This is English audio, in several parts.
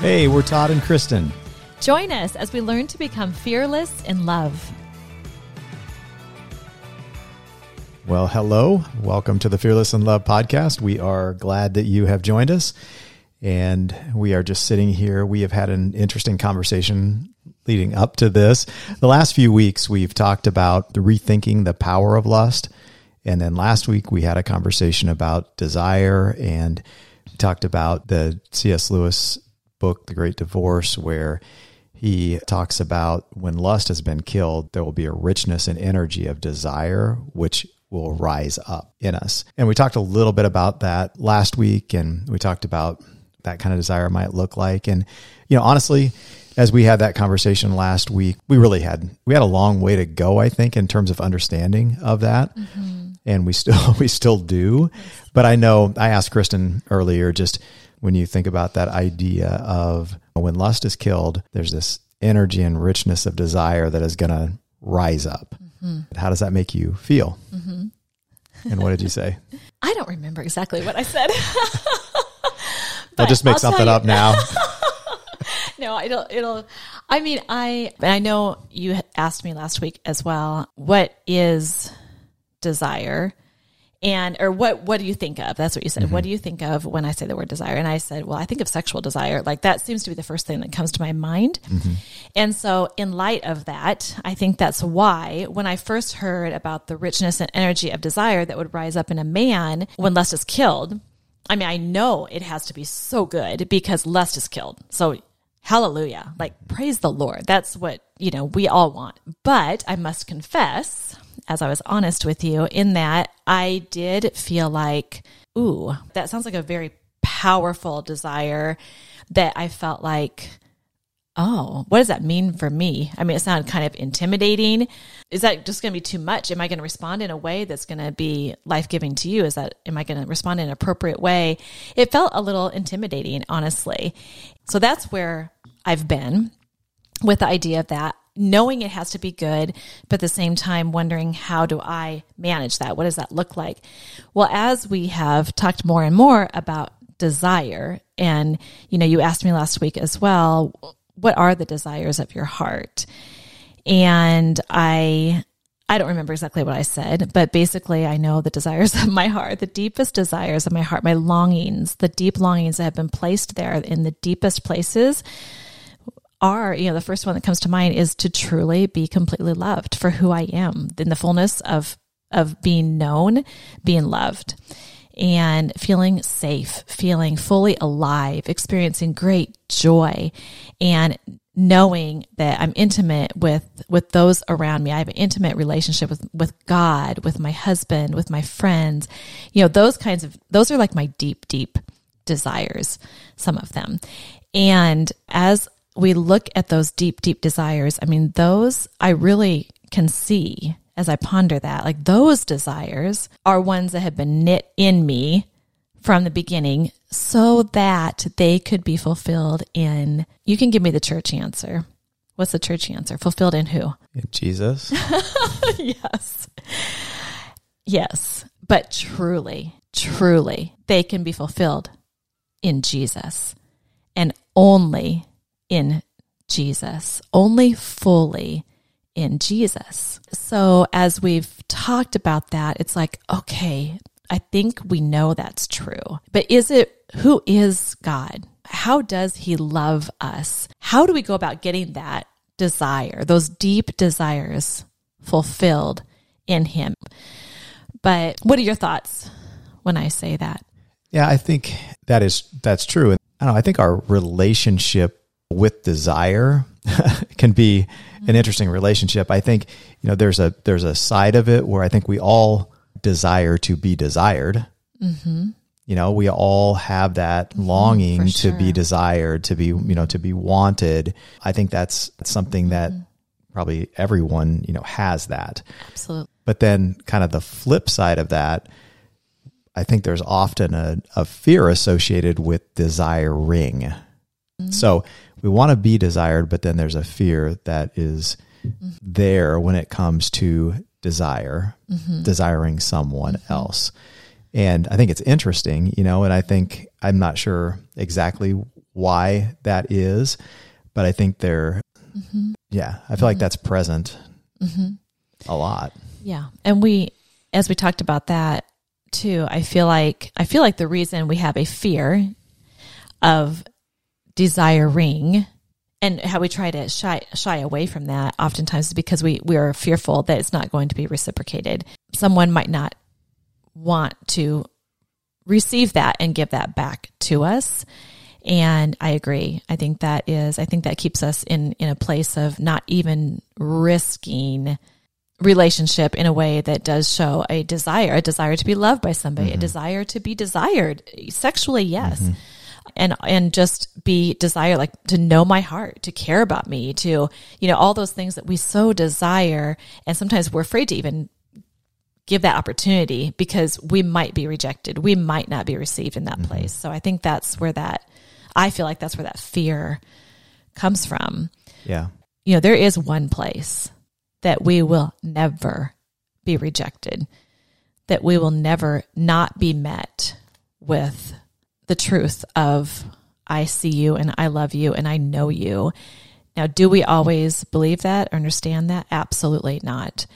Hey, we're Todd and Kristin. Join us as we learn to become fearless in love. Well, hello. Welcome to the Fearless in Love podcast. We are glad that you have joined us. And we are just sitting here. We have had an interesting conversation leading up to this. The last few weeks, we've talked about the rethinking the power of lust. And then last week, we had a conversation about desire and talked about the C.S. Lewis book, The Great Divorce, where he talks about when lust has been killed, there will be a richness and energy of desire, which will rise up in us. And we talked a little bit about that last week, and we talked about that kind of desire might look like. And, you know, honestly, as we had that conversation last week, we really had we had a long way to go, I think, in terms of understanding of that. Mm-hmm. And we still we still do. But I know I asked Kristin earlier just when you think about that idea of when lust is killed, there's this energy and richness of desire that is going to rise up. Mm-hmm. How does that make you feel? Mm-hmm. and what did you say? I don't remember exactly what I said. I'll just make I'll something up now. no, it'll it'll. I mean, I I know you asked me last week as well. What is desire? And or what what do you think of? That's what you said. Mm-hmm. what do you think of when i say the word desire? And i said well i think of sexual desire. Like that seems to be the first thing that comes to my mind. Mm-hmm. and so in light of that i think that's why when i first heard about the richness and energy of desire that would rise up in a man when lust is killed i mean i know it has to be so good because lust is killed. So hallelujah. Like praise the lord. That's what you know we all want. But i must confess as I was honest with you, in that I did feel like, ooh, that sounds like a very powerful desire that I felt like, oh, what does that mean for me? I mean, it sounded kind of intimidating. Is that just going to be too much? Am I going to respond in a way that's going to be life giving to you? Is that, am I going to respond in an appropriate way? It felt a little intimidating, honestly. So that's where I've been with the idea of that knowing it has to be good, but at the same time wondering how do I manage that? What does that look like? Well, as we have talked more and more about desire, and you know, you asked me last week as well, what are the desires of your heart? And I I don't remember exactly what I said, but basically, I know the desires of my heart, the deepest desires of my heart, my longings, the deep longings that have been placed there in the deepest places are, you know, the first one that comes to mind is to truly be completely loved for who I am in the fullness of of being known, being loved and feeling safe, feeling fully alive, experiencing great joy and knowing that I'm intimate with with those around me. I have an intimate relationship with with God, with my husband, with my friends. You know, those kinds of those are like my deep deep desires, some of them. And as we look at those deep, deep desires, I mean, those I really can see as I ponder that. Like those desires are ones that have been knit in me from the beginning so that they could be fulfilled in, you can give me the church answer. What's the church answer? Fulfilled in who? In Jesus. yes. Yes. But truly, truly, they can be fulfilled in Jesus and only in Jesus, only fully in Jesus. So as we've talked about that, it's like, okay, I think we know that's true. But is it, who is God? How does he love us? How do we go about getting that desire, those deep desires fulfilled in him? But what are your thoughts when I say that? Yeah, I think that is that's true. And I don't know, I think our relationship with desire can be an interesting relationship. I think, you know, there's a there's a side of it where I think we all desire to be desired. Mm-hmm. You know, we all have that mm-hmm, longing sure. to be desired, to be, you know, to be wanted. I think that's something that mm-hmm. probably everyone, you know, has that. Absolutely. But then kind of the flip side of that, I think there's often a, a fear associated with desiring. Mm-hmm. So we want to be desired, but then there's a fear that is mm-hmm. there when it comes to desire, mm-hmm. desiring someone mm-hmm. else. And I think it's interesting, you know, and I think I'm not sure exactly why that is, but I think they're, yeah, I feel like that's present a lot. Yeah. And we, as we talked about that too, I feel like, I feel like the reason we have a fear of desiring and how we try to shy, shy away from that oftentimes is because we, we are fearful that it's not going to be reciprocated. Someone might not want to receive that and give that back to us. And I agree. I think that is, I think that keeps us in, in a place of not even risking relationship in a way that does show a desire, a desire to be loved by somebody, a mm-hmm. desire to be desired sexually, yes. Mm-hmm. And, and just be desire, like to know my heart, to care about me, to, you know, all those things that we so desire. And sometimes we're afraid to even give that opportunity because we might be rejected. We might not be received in that mm-hmm. place. So I think that's where that, I feel like that's where that fear comes from. Yeah. You know, there is one place that we will never be rejected, that we will never not be met with the truth of, I see you and I love you and I know you. Now, do we always believe that or understand that? Absolutely not.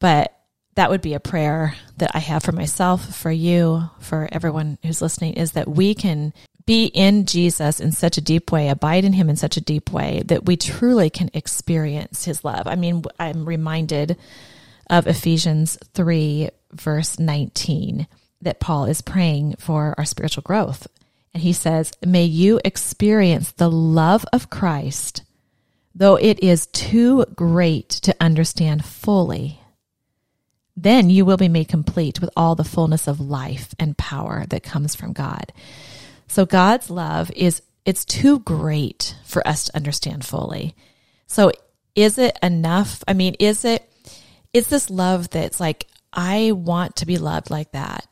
But that would be a prayer that I have for myself, for you, for everyone who's listening is that we can be in Jesus in such a deep way, abide in him in such a deep way that we truly can experience his love. I mean, I'm reminded of Ephesians 3, verse 19, that Paul is praying for our spiritual growth. And he says, May you experience the love of Christ, though it is too great to understand fully then you will be made complete with all the fullness of life and power that comes from God. So God's love is it's too great for us to understand fully. So is it enough? I mean, is it is this love that's like I want to be loved like that?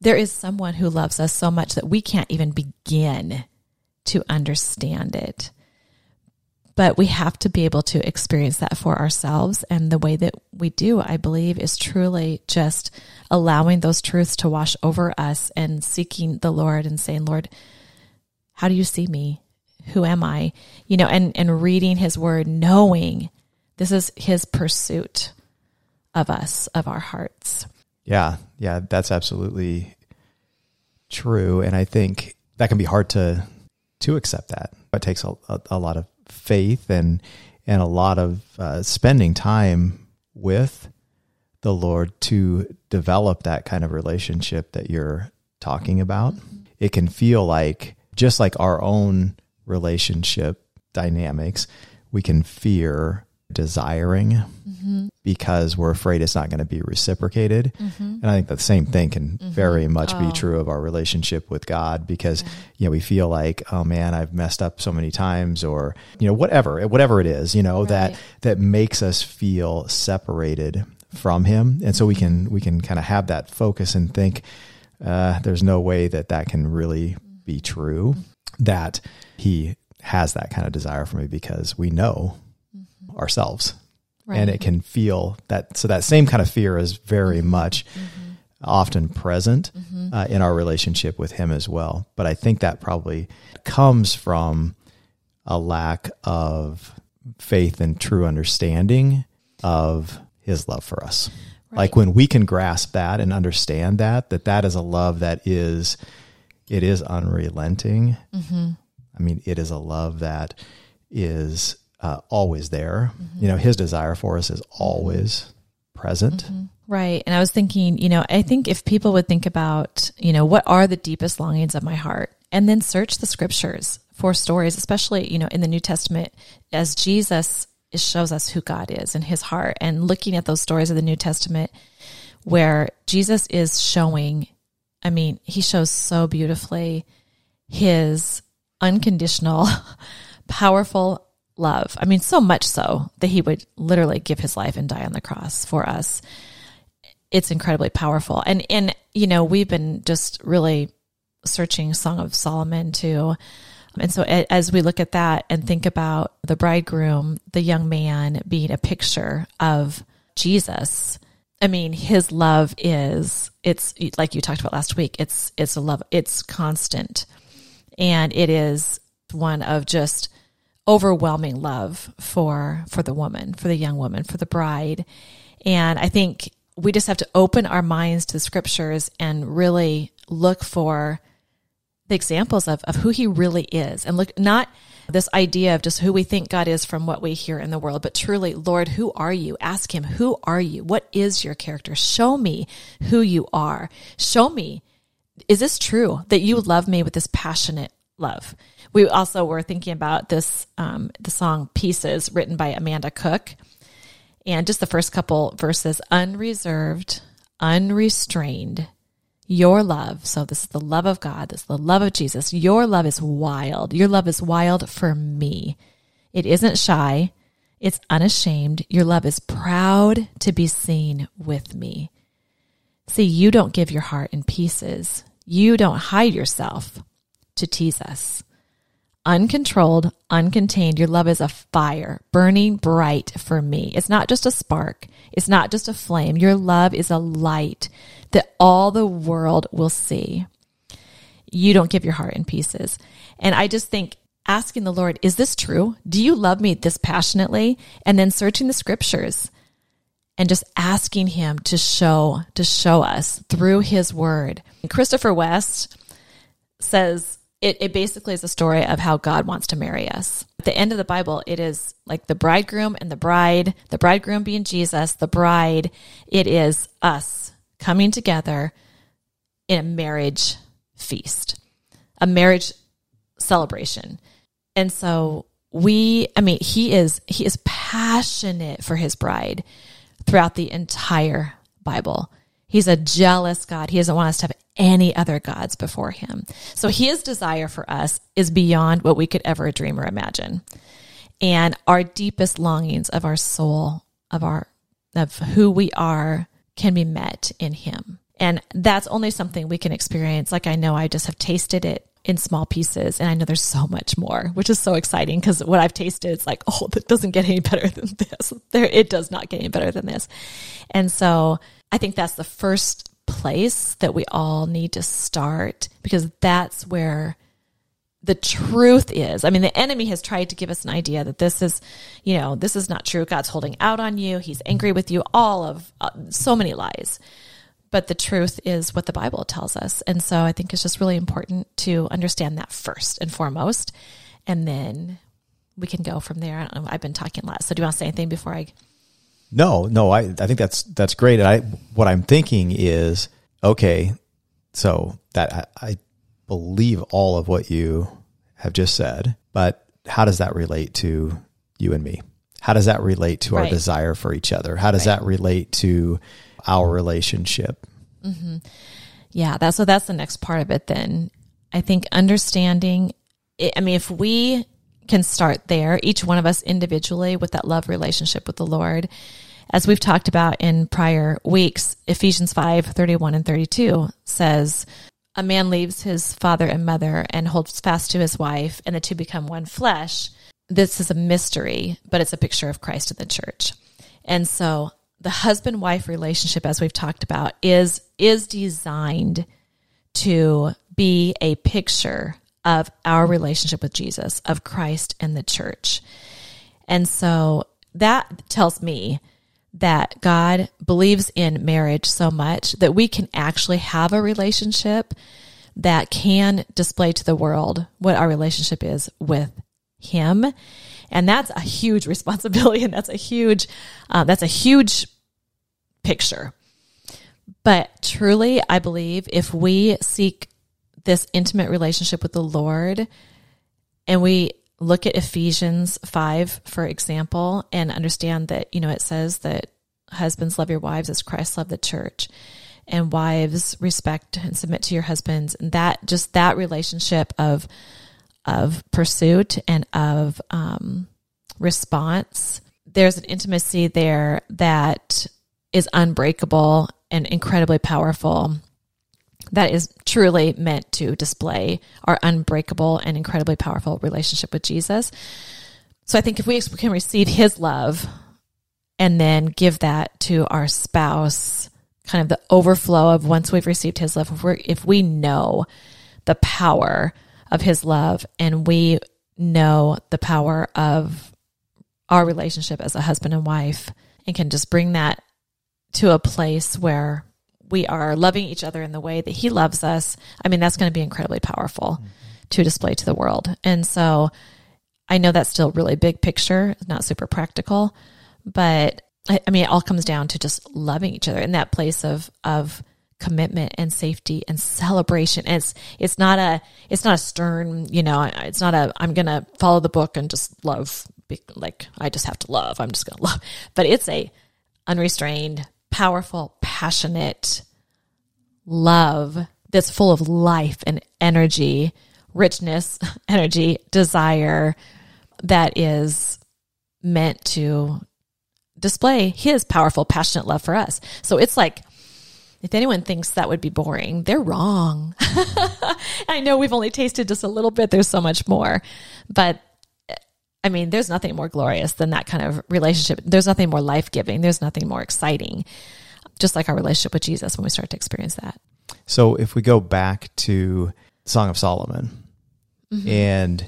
There is someone who loves us so much that we can't even begin to understand it but we have to be able to experience that for ourselves. And the way that we do, I believe, is truly just allowing those truths to wash over us and seeking the Lord and saying, Lord, how do you see me? Who am I? You know, and, and reading his word, knowing this is his pursuit of us, of our hearts. Yeah. Yeah. That's absolutely true. And I think that can be hard to, to accept that. It takes a, a, a lot of faith and and a lot of uh, spending time with the Lord to develop that kind of relationship that you're talking about. It can feel like just like our own relationship dynamics, we can fear desiring mm-hmm. because we're afraid it's not going to be reciprocated. Mm-hmm. And I think the same thing can mm-hmm. very much oh. be true of our relationship with God because, yeah. you know, we feel like, oh man, I've messed up so many times or, you know, whatever, whatever it is, you know, right. that, that makes us feel separated from him. And so we can, we can kind of have that focus and think, uh, there's no way that that can really be true, that he has that kind of desire for me because we know ourselves. Right. And it can feel that, so that same kind of fear is very mm-hmm. much mm-hmm. often present mm-hmm. uh, in our relationship with Him as well. But I think that probably comes from a lack of faith and true understanding of His love for us. Right. Like when we can grasp that and understand that, that that is a love that is, it is unrelenting. Mm-hmm. I mean, it is a love that is uh, always there. Mm-hmm. You know, his desire for us is always present. Mm-hmm. Right. And I was thinking, you know, I think if people would think about, you know, what are the deepest longings of my heart and then search the scriptures for stories, especially, you know, in the New Testament as Jesus shows us who God is and his heart and looking at those stories of the New Testament where Jesus is showing, I mean, he shows so beautifully his unconditional, powerful, love. I mean, so much so that he would literally give his life and die on the cross for us. It's incredibly powerful. And, and, you know, we've been just really searching Song of Solomon too. And so as we look at that and think about the bridegroom, the young man being a picture of Jesus, I mean, his love is, it's like you talked about last week. It's, it's a love, it's constant and it is one of just overwhelming love for for the woman, for the young woman, for the bride. And I think we just have to open our minds to the scriptures and really look for the examples of, of who he really is and look not this idea of just who we think God is from what we hear in the world, but truly, Lord, who are you? Ask him, who are you? What is your character? Show me who you are. Show me, is this true that you love me with this passionate love? We also were thinking about this, um, the song Pieces written by Amanda Cook. And just the first couple verses unreserved, unrestrained, your love, so this is the love of God, this is the love of Jesus. Your love is wild. Your love is wild for me. It isn't shy, it's unashamed. Your love is proud to be seen with me. See, you don't give your heart in pieces. You don't hide yourself to tease us. Uncontrolled, uncontained, your love is a fire burning bright for me. It's not just a spark. It's not just a flame. Your love is a light that all the world will see. You don't give your heart in pieces. And I just think asking the Lord, is this true? Do you love me this passionately? And then searching the scriptures and just asking him to show, to show us through his word. Christopher West says it, it basically is a story of how God wants to marry us. At the end of the Bible, it is like the bridegroom and the bride, the bridegroom being Jesus, the bride, it is us coming together in a marriage feast, a marriage celebration. And so we, I mean, he is, he is passionate for his bride throughout the entire Bible. He's a jealous God. He doesn't want us to have any other gods before him. So his desire for us is beyond what we could ever dream or imagine. And our deepest longings of our soul, of our, of who we are, can be met in Him. And that's only something we can experience. Like I know I just have tasted it in small pieces and I know there's so much more, which is so exciting because what I've tasted is like, oh, that doesn't get any better than this. There it does not get any better than this. And so I think that's the first place that we all need to start because that's where the truth is. I mean, the enemy has tried to give us an idea that this is, you know, this is not true. God's holding out on you. He's angry with you. All of uh, so many lies. But the truth is what the Bible tells us. And so I think it's just really important to understand that first and foremost. And then we can go from there. I have been talking a lot. So do you want to say anything before I? No, no, I, I think that's, that's great. And I, what I'm thinking is, okay, so that I, I believe all of what you have just said, but how does that relate to you and me? How does that relate to our desire for each other? How does right. that relate to our relationship? Mm-hmm. Yeah, that's so. That's the next part of it. Then I think understanding. It, I mean, if we can start there, each one of us individually with that love relationship with the Lord, as we've talked about in prior weeks, Ephesians 5 31 and 32 says, a man leaves his father and mother and holds fast to his wife, and the two become one flesh. This is a mystery, but it's a picture of Christ in the church. And so the husband wife relationship, as we've talked about, is, is designed to be a picture of our relationship with Jesus, of Christ and the church. And so that tells me that God believes in marriage so much that we can actually have a relationship that can display to the world what our relationship is with Him. And that's a huge responsibility and that's a huge, uh, that's a huge picture. But truly, I believe if we seek this intimate relationship with the Lord and we look at Ephesians 5, for example, and understand that, you know, it says that husbands love your wives as Christ loved the church and wives respect and submit to your husbands. And that just that relationship of, of pursuit and of, um, response, there's an intimacy there that is unbreakable and incredibly powerful that is truly meant to display our unbreakable and incredibly powerful relationship with Jesus. So I think if we can receive his love and then give that to our spouse, kind of the overflow of once we've received his love, if, we if we know the power of his love and we know the power of our relationship as a husband and wife and can just bring that to a place where we are loving each other in the way that he loves us, I mean, that's going to be incredibly powerful mm-hmm. to display to the world. And so I know that's still really big picture, not super practical, but I, I mean, it all comes down to just loving each other in that place of, of, commitment and safety and celebration. And it's it's not a it's not a stern, you know, it's not a I'm going to follow the book and just love like I just have to love. I'm just going to love. But it's a unrestrained, powerful, passionate love that's full of life and energy, richness, energy, desire that is meant to display his powerful, passionate love for us. So it's like, if anyone thinks that would be boring, they're wrong. I know we've only tasted just a little bit. There's so much more, but I mean, there's nothing more glorious than that kind of relationship. There's nothing more life giving. There's nothing more exciting, just like our relationship with Jesus when we start to experience that. So if we go back to Song of Solomon, mm-hmm. and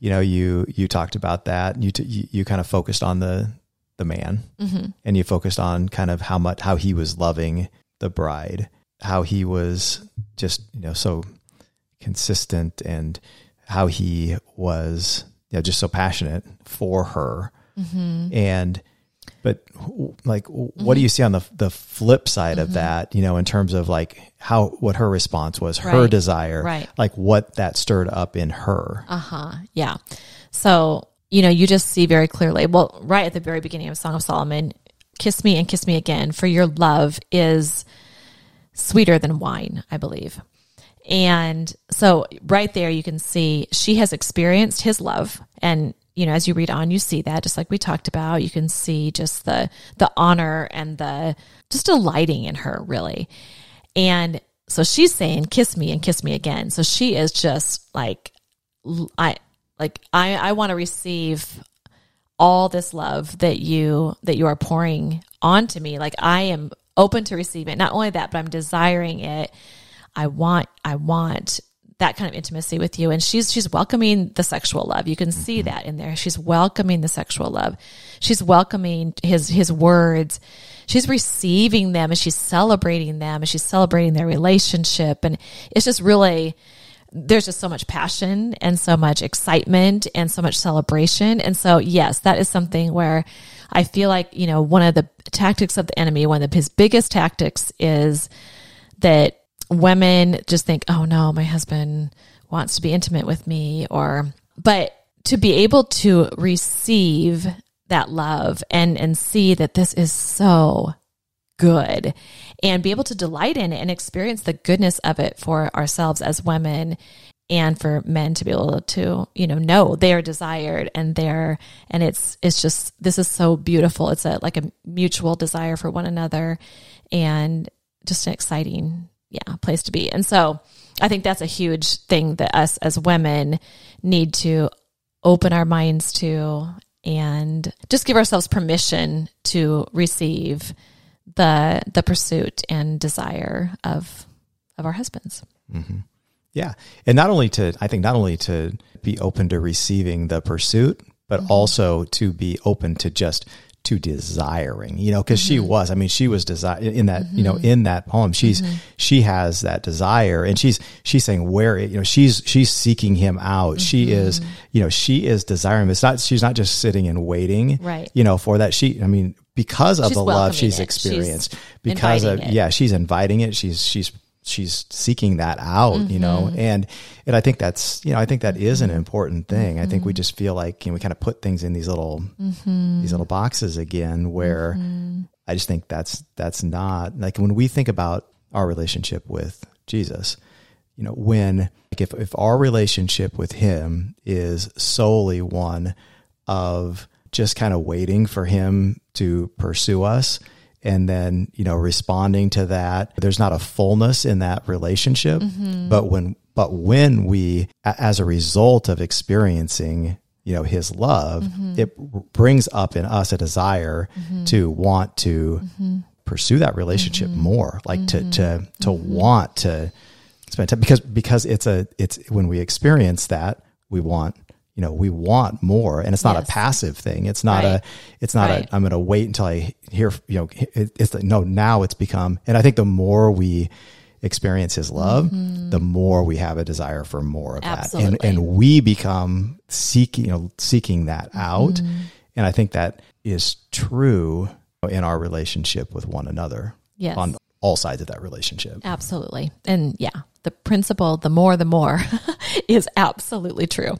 you know, you you talked about that, you t- you, you kind of focused on the the man, mm-hmm. and you focused on kind of how much how he was loving the bride, how he was just you know so consistent, and how he was you know, just so passionate for her. Mm-hmm. And, but like, what mm-hmm. do you see on the the flip side mm-hmm. of that? You know, in terms of like how what her response was, right. her desire, right? Like what that stirred up in her. Uh huh. Yeah. So you know, you just see very clearly. Well, right at the very beginning of Song of Solomon, "Kiss me and kiss me again, for your love is sweeter than wine." I believe. And so right there, you can see she has experienced his love. And, you know, as you read on, you see that just like we talked about, you can see just the, the honor and the just delighting in her really. And so she's saying, kiss me and kiss me again. So she is just like, I, like, I, I want to receive all this love that you, that you are pouring onto me. Like I am open to receive it. Not only that, but I'm desiring it I want, I want that kind of intimacy with you. And she's, she's welcoming the sexual love. You can see mm-hmm. that in there. She's welcoming the sexual love. She's welcoming his, his words. She's receiving them and she's celebrating them and she's celebrating their relationship. And it's just really, there's just so much passion and so much excitement and so much celebration. And so, yes, that is something where I feel like, you know, one of the tactics of the enemy, one of his biggest tactics is that women just think, oh no, my husband wants to be intimate with me or, but to be able to receive that love and, and see that this is so good and be able to delight in it and experience the goodness of it for ourselves as women and for men to be able to you know know they are desired and they're and it's it's just this is so beautiful. It's a like a mutual desire for one another and just an exciting yeah, place to be. And so I think that's a huge thing that us as women need to open our minds to and just give ourselves permission to receive the the pursuit and desire of of our husbands. Mm-hmm. Yeah, and not only to I think not only to be open to receiving the pursuit, but mm-hmm. also to be open to just to desiring, you know, because mm-hmm. she was, I mean, she was desire in that, mm-hmm. you know, mm-hmm. in that poem, she's, mm-hmm. she has that desire and she's, she's saying where, you know, she's, she's seeking him out. She mm-hmm. is, you know, she is desiring. It's not, she's not just sitting and waiting, right. you know, for that. She, I mean, because of she's the love she's it. experienced, she's because of, it. yeah, she's inviting it. She's, she's she's seeking that out, mm-hmm. you know, mm-hmm. and and I think that's you know I think that is an mm-hmm. important thing. Mm-hmm. I think we mm-hmm. just feel like you know, we kind of put things in these little mm-hmm. these little boxes again, where I just think that's that's not like when we think about our relationship with Jesus, you know, when like if if our relationship with Him is solely one of just kind of waiting for Him to pursue us and then you know responding to that there's not a fullness in that relationship mm-hmm. but when but when we as a result of experiencing you know his love mm-hmm. it brings up in us a desire mm-hmm. to want to mm-hmm. pursue that relationship mm-hmm. more like to to mm-hmm. to want to spend time because because it's a it's when we experience that we want you know, we want more and it's not Yes. a passive thing. It's not Right. a, it's not Right. a, I'm going to wait until I hear, you know, it, it's like, no, now it's become, and I think the more we experience his love, the more we have a desire for more of that. Mm-hmm. And, and we become seeking, you know, seeking that out. Mm-hmm. And I think that is true in our relationship with one another Yes. on all sides of that relationship. Absolutely. And yeah, the principle, the more, the more is absolutely true.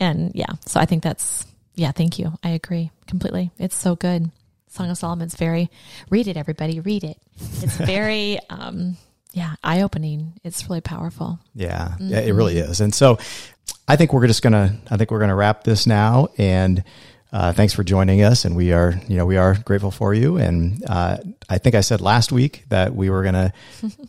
And yeah, so I think that's, yeah, thank you. I agree completely. It's so good. Song of Solomon's very, read it, everybody, read it. It's very, um, yeah, eye opening. It's really powerful. Yeah, yeah, it really is. And so I think we're just going to, I think we're going to wrap this now. And uh, thanks for joining us. And we are, you know, we are grateful for you. And uh, I think I said last week that we were going to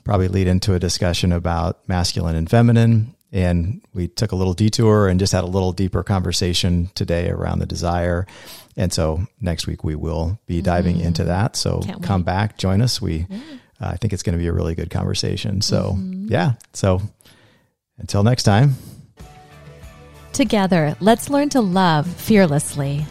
probably lead into a discussion about masculine and feminine. And we took a little detour and just had a little deeper conversation today around the desire. And so next week we will be diving into that. So Can't come wait. back, join us. We, uh, I think it's going to be a really good conversation. So yeah. So until next time. Together, let's learn to love fearlessly.